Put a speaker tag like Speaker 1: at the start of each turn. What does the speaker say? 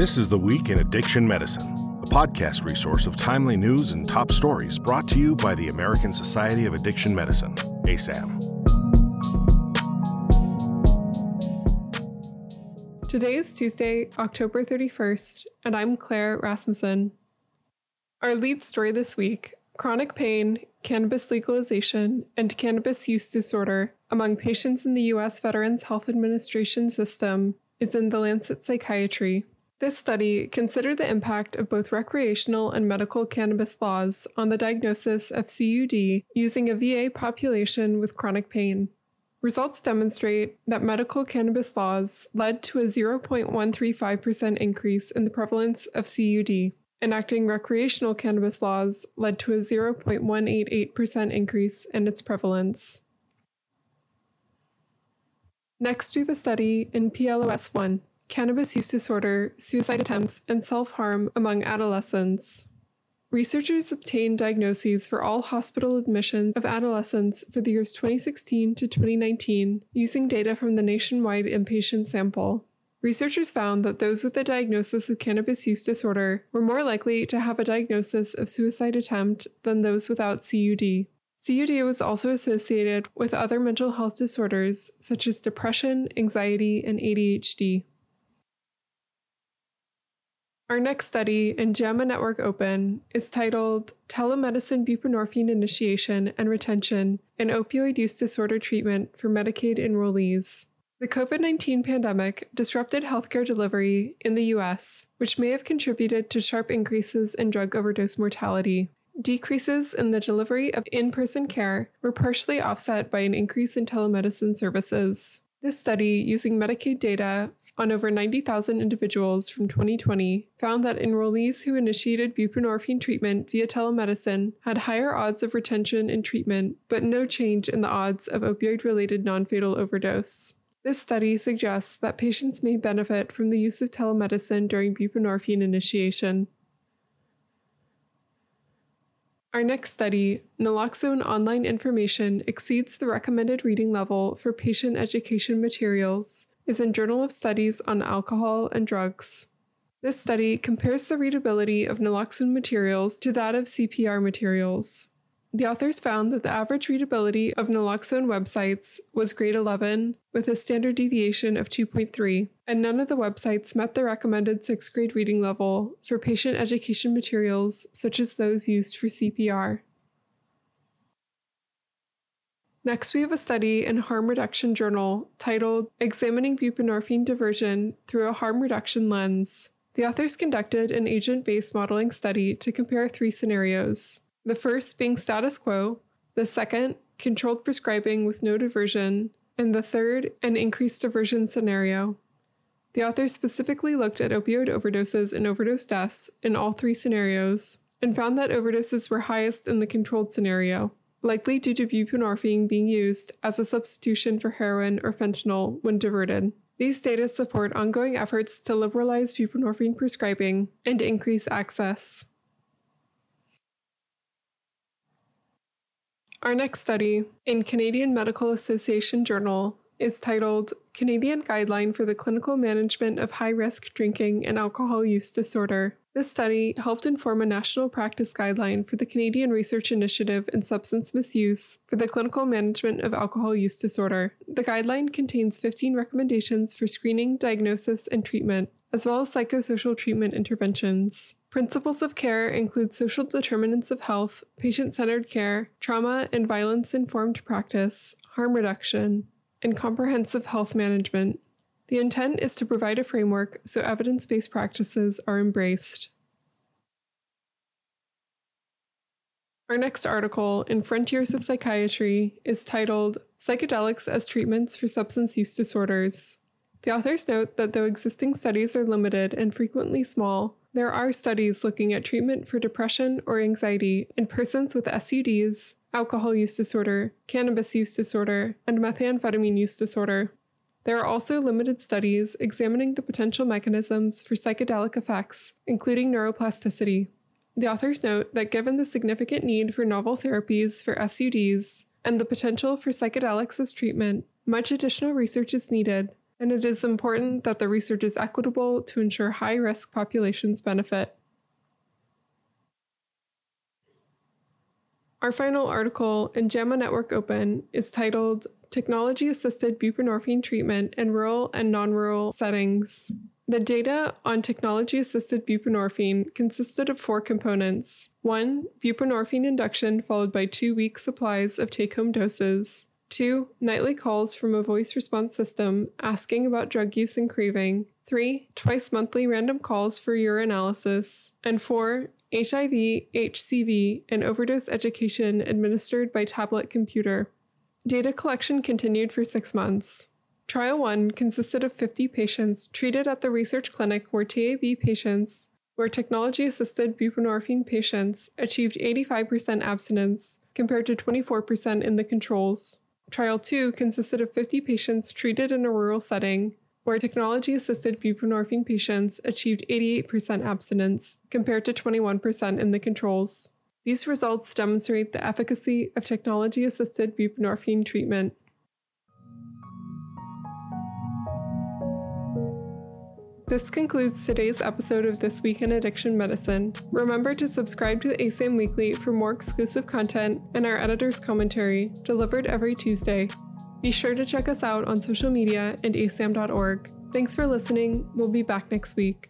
Speaker 1: This is The Week in Addiction Medicine, a podcast resource of timely news and top stories brought to you by the American Society of Addiction Medicine, ASAM.
Speaker 2: Today is Tuesday, October 31st, and I'm Claire Rasmussen. Our lead story this week chronic pain, cannabis legalization, and cannabis use disorder among patients in the U.S. Veterans Health Administration system is in the Lancet Psychiatry. This study considered the impact of both recreational and medical cannabis laws on the diagnosis of CUD using a VA population with chronic pain. Results demonstrate that medical cannabis laws led to a 0.135% increase in the prevalence of CUD. Enacting recreational cannabis laws led to a 0.188% increase in its prevalence. Next, we have a study in PLOS ONE cannabis use disorder, suicide attempts, and self harm among adolescents. Researchers obtained diagnoses for all hospital admissions of adolescents for the years 2016 to 2019 using data from the nationwide inpatient sample. Researchers found that those with a diagnosis of cannabis use disorder were more likely to have a diagnosis of suicide attempt than those without CUD. CUD was also associated with other mental health disorders such as depression, anxiety, and ADHD. Our next study in JAMA Network Open is titled Telemedicine Buprenorphine Initiation and Retention in Opioid Use Disorder Treatment for Medicaid Enrollees. The COVID 19 pandemic disrupted healthcare delivery in the US, which may have contributed to sharp increases in drug overdose mortality. Decreases in the delivery of in person care were partially offset by an increase in telemedicine services. This study, using Medicaid data on over 90,000 individuals from 2020, found that enrollees who initiated buprenorphine treatment via telemedicine had higher odds of retention in treatment, but no change in the odds of opioid related non fatal overdose. This study suggests that patients may benefit from the use of telemedicine during buprenorphine initiation. Our next study, naloxone online information exceeds the recommended reading level for patient education materials, is in Journal of Studies on Alcohol and Drugs. This study compares the readability of naloxone materials to that of CPR materials. The authors found that the average readability of naloxone websites was grade 11 with a standard deviation of 2.3, and none of the websites met the recommended 6th grade reading level for patient education materials such as those used for CPR. Next, we have a study in Harm Reduction Journal titled Examining Buprenorphine Diversion Through a Harm Reduction Lens. The authors conducted an agent based modeling study to compare three scenarios the first being status quo, the second, controlled prescribing with no diversion, and the third, an increased diversion scenario. The authors specifically looked at opioid overdoses and overdose deaths in all three scenarios and found that overdoses were highest in the controlled scenario, likely due to buprenorphine being used as a substitution for heroin or fentanyl when diverted. These data support ongoing efforts to liberalize buprenorphine prescribing and increase access. Our next study in Canadian Medical Association Journal is titled Canadian Guideline for the Clinical Management of High Risk Drinking and Alcohol Use Disorder. This study helped inform a national practice guideline for the Canadian Research Initiative in Substance Misuse for the clinical management of alcohol use disorder. The guideline contains 15 recommendations for screening, diagnosis, and treatment, as well as psychosocial treatment interventions. Principles of care include social determinants of health, patient centered care, trauma and violence informed practice, harm reduction, and comprehensive health management. The intent is to provide a framework so evidence based practices are embraced. Our next article in Frontiers of Psychiatry is titled Psychedelics as Treatments for Substance Use Disorders. The authors note that though existing studies are limited and frequently small, there are studies looking at treatment for depression or anxiety in persons with SUDs, alcohol use disorder, cannabis use disorder, and methamphetamine use disorder. There are also limited studies examining the potential mechanisms for psychedelic effects, including neuroplasticity. The authors note that given the significant need for novel therapies for SUDs and the potential for psychedelics as treatment, much additional research is needed and it is important that the research is equitable to ensure high risk populations benefit. Our final article in JAMA Network Open is titled Technology Assisted Buprenorphine Treatment in Rural and Non Rural Settings. The data on technology assisted buprenorphine consisted of four components. One, buprenorphine induction, followed by two week supplies of take home doses, two, nightly calls from a voice response system asking about drug use and craving, three, twice monthly random calls for urinalysis, and four, HIV, HCV, and overdose education administered by tablet computer. Data collection continued for six months. Trial 1 consisted of 50 patients treated at the research clinic where TAB patients, where technology assisted buprenorphine patients achieved 85% abstinence compared to 24% in the controls. Trial 2 consisted of 50 patients treated in a rural setting, where technology assisted buprenorphine patients achieved 88% abstinence compared to 21% in the controls. These results demonstrate the efficacy of technology assisted buprenorphine treatment. This concludes today's episode of This Week in Addiction Medicine. Remember to subscribe to the ASAM Weekly for more exclusive content and our editor's commentary, delivered every Tuesday. Be sure to check us out on social media and asam.org. Thanks for listening. We'll be back next week.